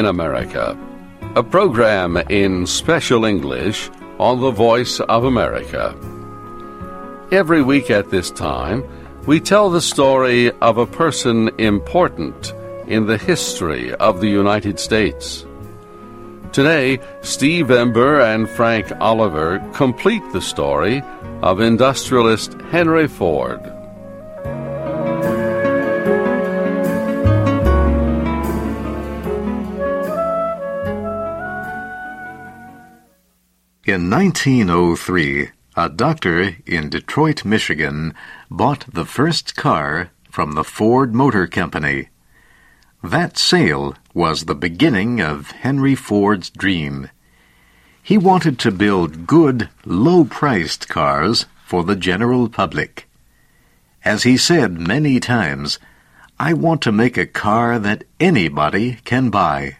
in America, a program in special English on the Voice of America. Every week at this time, we tell the story of a person important in the history of the United States. Today, Steve Ember and Frank Oliver complete the story of industrialist Henry Ford. In 1903, a doctor in Detroit, Michigan, bought the first car from the Ford Motor Company. That sale was the beginning of Henry Ford's dream. He wanted to build good, low-priced cars for the general public. As he said many times, I want to make a car that anybody can buy.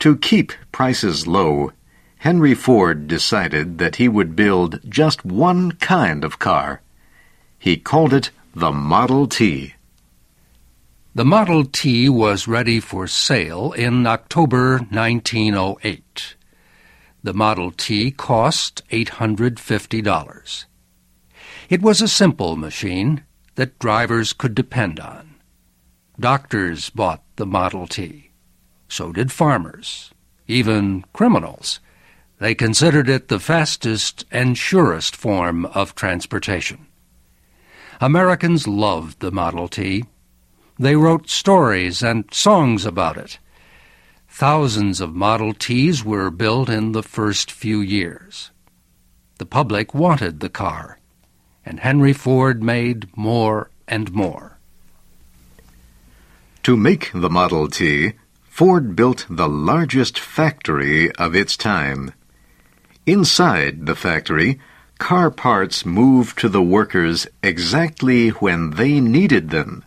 To keep prices low, Henry Ford decided that he would build just one kind of car. He called it the Model T. The Model T was ready for sale in October 1908. The Model T cost $850. It was a simple machine that drivers could depend on. Doctors bought the Model T. So did farmers, even criminals. They considered it the fastest and surest form of transportation. Americans loved the Model T. They wrote stories and songs about it. Thousands of Model Ts were built in the first few years. The public wanted the car, and Henry Ford made more and more. To make the Model T, Ford built the largest factory of its time. Inside the factory, car parts moved to the workers exactly when they needed them.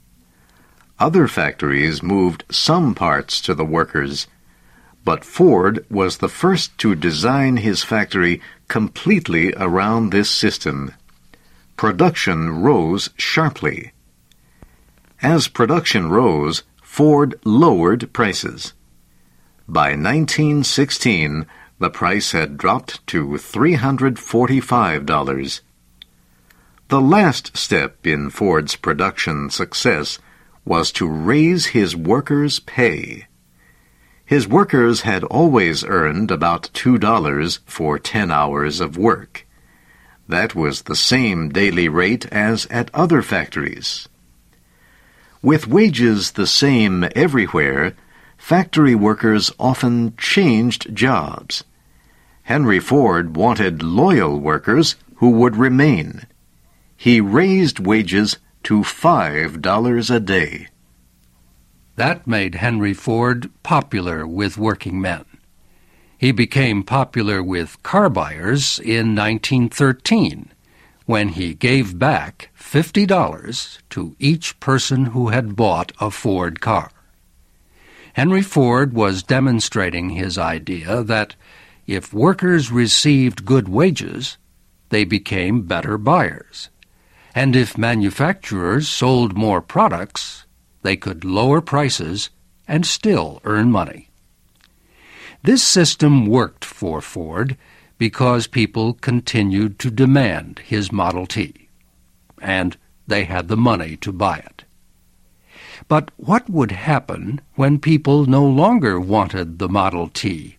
Other factories moved some parts to the workers, but Ford was the first to design his factory completely around this system. Production rose sharply. As production rose, Ford lowered prices. By 1916, the price had dropped to $345. The last step in Ford's production success was to raise his workers' pay. His workers had always earned about $2 for 10 hours of work. That was the same daily rate as at other factories. With wages the same everywhere, factory workers often changed jobs. Henry Ford wanted loyal workers who would remain. He raised wages to $5 a day. That made Henry Ford popular with working men. He became popular with car buyers in 1913 when he gave back $50 to each person who had bought a Ford car. Henry Ford was demonstrating his idea that if workers received good wages, they became better buyers and if manufacturers sold more products, they could lower prices and still earn money. This system worked for Ford because people continued to demand his Model T, and they had the money to buy it. But what would happen when people no longer wanted the Model T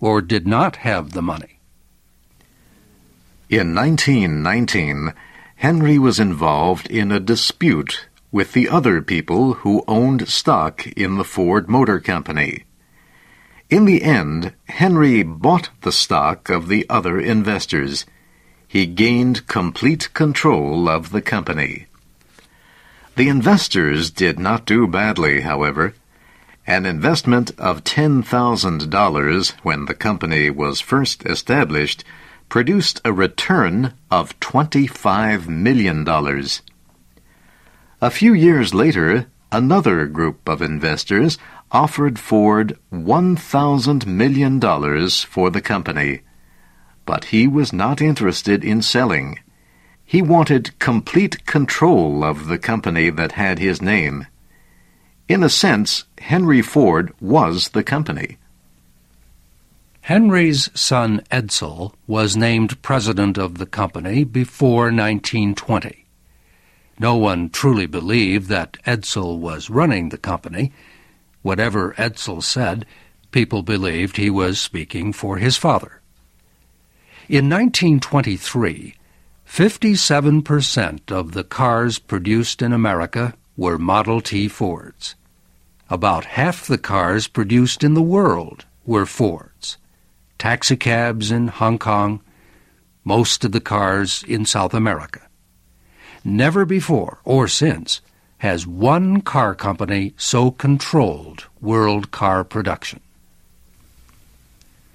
or did not have the money? In 1919, Henry was involved in a dispute with the other people who owned stock in the Ford Motor Company. In the end, Henry bought the stock of the other investors. He gained complete control of the company. The investors did not do badly, however. An investment of $10,000 when the company was first established produced a return of $25 million. A few years later, another group of investors offered Ford $1,000 million for the company. But he was not interested in selling. He wanted complete control of the company that had his name. In a sense, Henry Ford was the company. Henry's son Edsel was named president of the company before 1920. No one truly believed that Edsel was running the company. Whatever Edsel said, people believed he was speaking for his father. In 1923, 57% of the cars produced in America were Model T Fords. About half the cars produced in the world were Fords taxicabs in Hong Kong, most of the cars in South America. Never before or since has one car company so controlled world car production.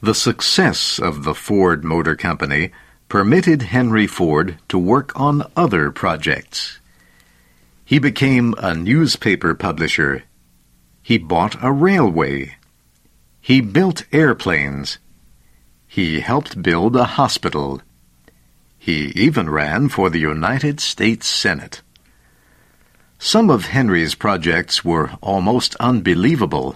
The success of the Ford Motor Company permitted Henry Ford to work on other projects. He became a newspaper publisher. He bought a railway. He built airplanes he helped build a hospital. He even ran for the United States Senate. Some of Henry's projects were almost unbelievable.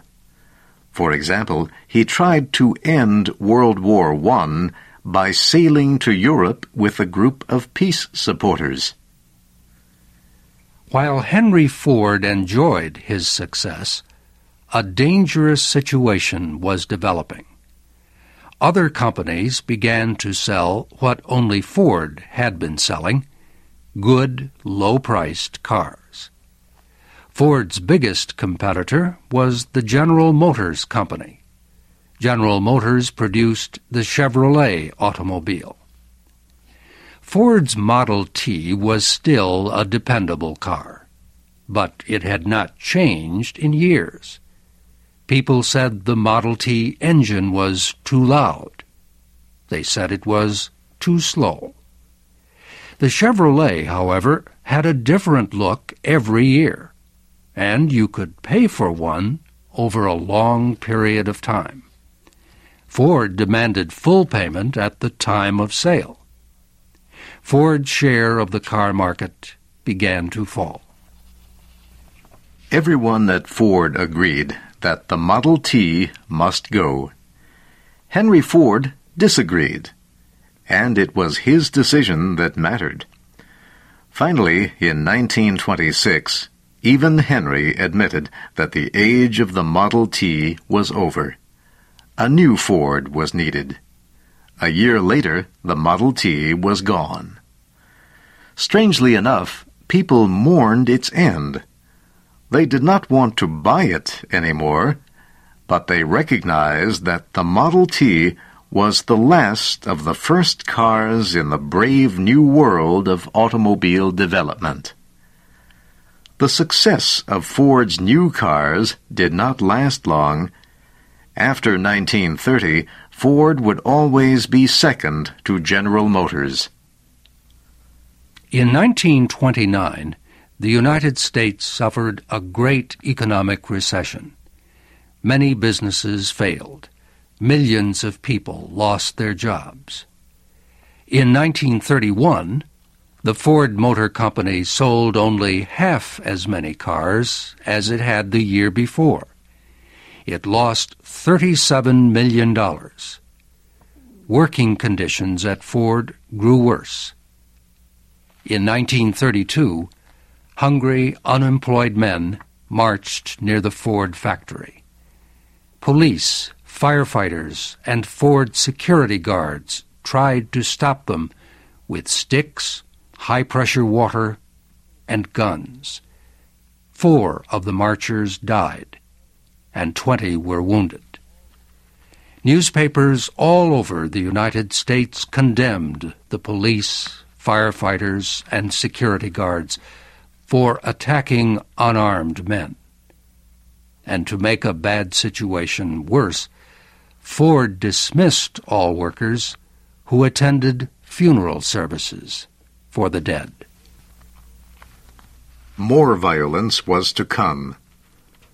For example, he tried to end World War I by sailing to Europe with a group of peace supporters. While Henry Ford enjoyed his success, a dangerous situation was developing other companies began to sell what only Ford had been selling good, low priced cars. Ford's biggest competitor was the General Motors Company. General Motors produced the Chevrolet automobile. Ford's Model T was still a dependable car, but it had not changed in years. People said the Model T engine was too loud. They said it was too slow. The Chevrolet, however, had a different look every year, and you could pay for one over a long period of time. Ford demanded full payment at the time of sale. Ford's share of the car market began to fall. Everyone at Ford agreed that the Model T must go. Henry Ford disagreed, and it was his decision that mattered. Finally, in 1926, even Henry admitted that the age of the Model T was over. A new Ford was needed. A year later, the Model T was gone. Strangely enough, people mourned its end. They did not want to buy it anymore, but they recognized that the Model T was the last of the first cars in the brave new world of automobile development. The success of Ford's new cars did not last long. After 1930, Ford would always be second to General Motors. In 1929, the United States suffered a great economic recession. Many businesses failed. Millions of people lost their jobs. In 1931, the Ford Motor Company sold only half as many cars as it had the year before. It lost $37 million. Working conditions at Ford grew worse. In 1932, hungry, unemployed men marched near the Ford factory. Police, firefighters, and Ford security guards tried to stop them with sticks, high pressure water, and guns. Four of the marchers died, and twenty were wounded. Newspapers all over the United States condemned the police, firefighters, and security guards for attacking unarmed men. And to make a bad situation worse, Ford dismissed all workers who attended funeral services for the dead. More violence was to come.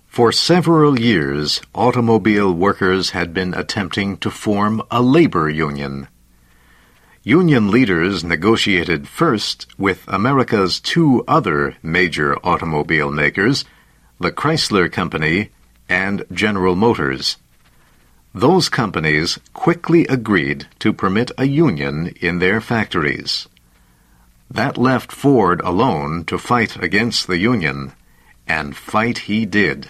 For several years, automobile workers had been attempting to form a labor union. Union leaders negotiated first with America's two other major automobile makers, the Chrysler Company, and General Motors. Those companies quickly agreed to permit a union in their factories. That left Ford alone to fight against the union, and fight he did.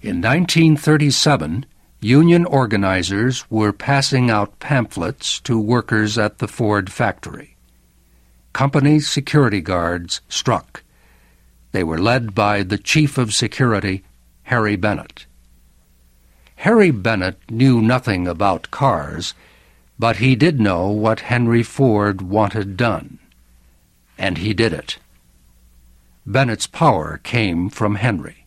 In 1937, union organizers were passing out pamphlets to workers at the Ford factory. Company security guards struck. They were led by the chief of security, Harry Bennett. Harry Bennett knew nothing about cars, but he did know what Henry Ford wanted done. And he did it. Bennett's power came from Henry.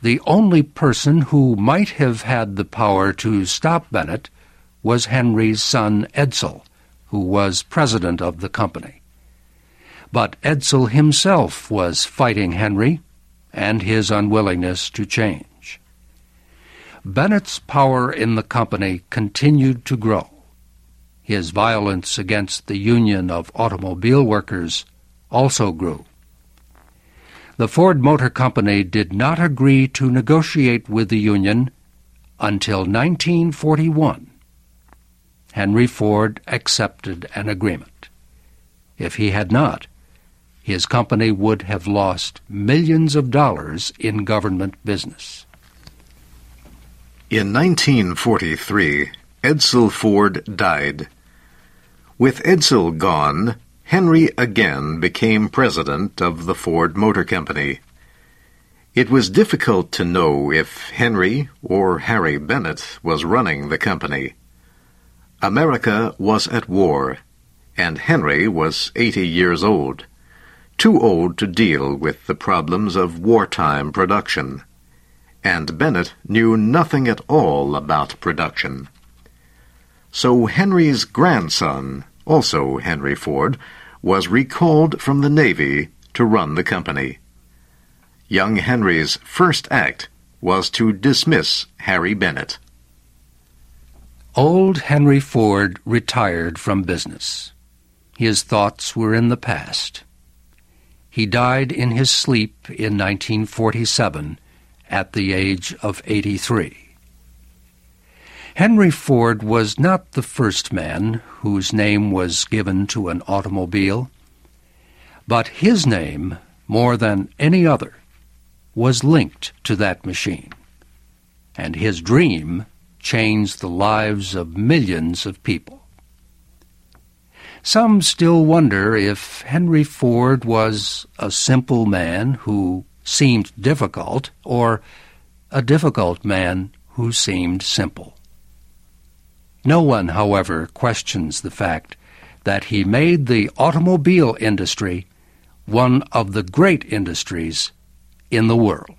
The only person who might have had the power to stop Bennett was Henry's son Edsel, who was president of the company. But Edsel himself was fighting Henry and his unwillingness to change. Bennett's power in the company continued to grow. His violence against the Union of Automobile Workers also grew. The Ford Motor Company did not agree to negotiate with the Union until 1941. Henry Ford accepted an agreement. If he had not, his company would have lost millions of dollars in government business. In 1943, Edsel Ford died. With Edsel gone, Henry again became president of the Ford Motor Company. It was difficult to know if Henry or Harry Bennett was running the company. America was at war, and Henry was 80 years old, too old to deal with the problems of wartime production and Bennett knew nothing at all about production. So Henry's grandson, also Henry Ford, was recalled from the Navy to run the company. Young Henry's first act was to dismiss Harry Bennett. Old Henry Ford retired from business. His thoughts were in the past. He died in his sleep in 1947 at the age of 83. Henry Ford was not the first man whose name was given to an automobile, but his name, more than any other, was linked to that machine, and his dream changed the lives of millions of people. Some still wonder if Henry Ford was a simple man who seemed difficult, or a difficult man who seemed simple. No one, however, questions the fact that he made the automobile industry one of the great industries in the world.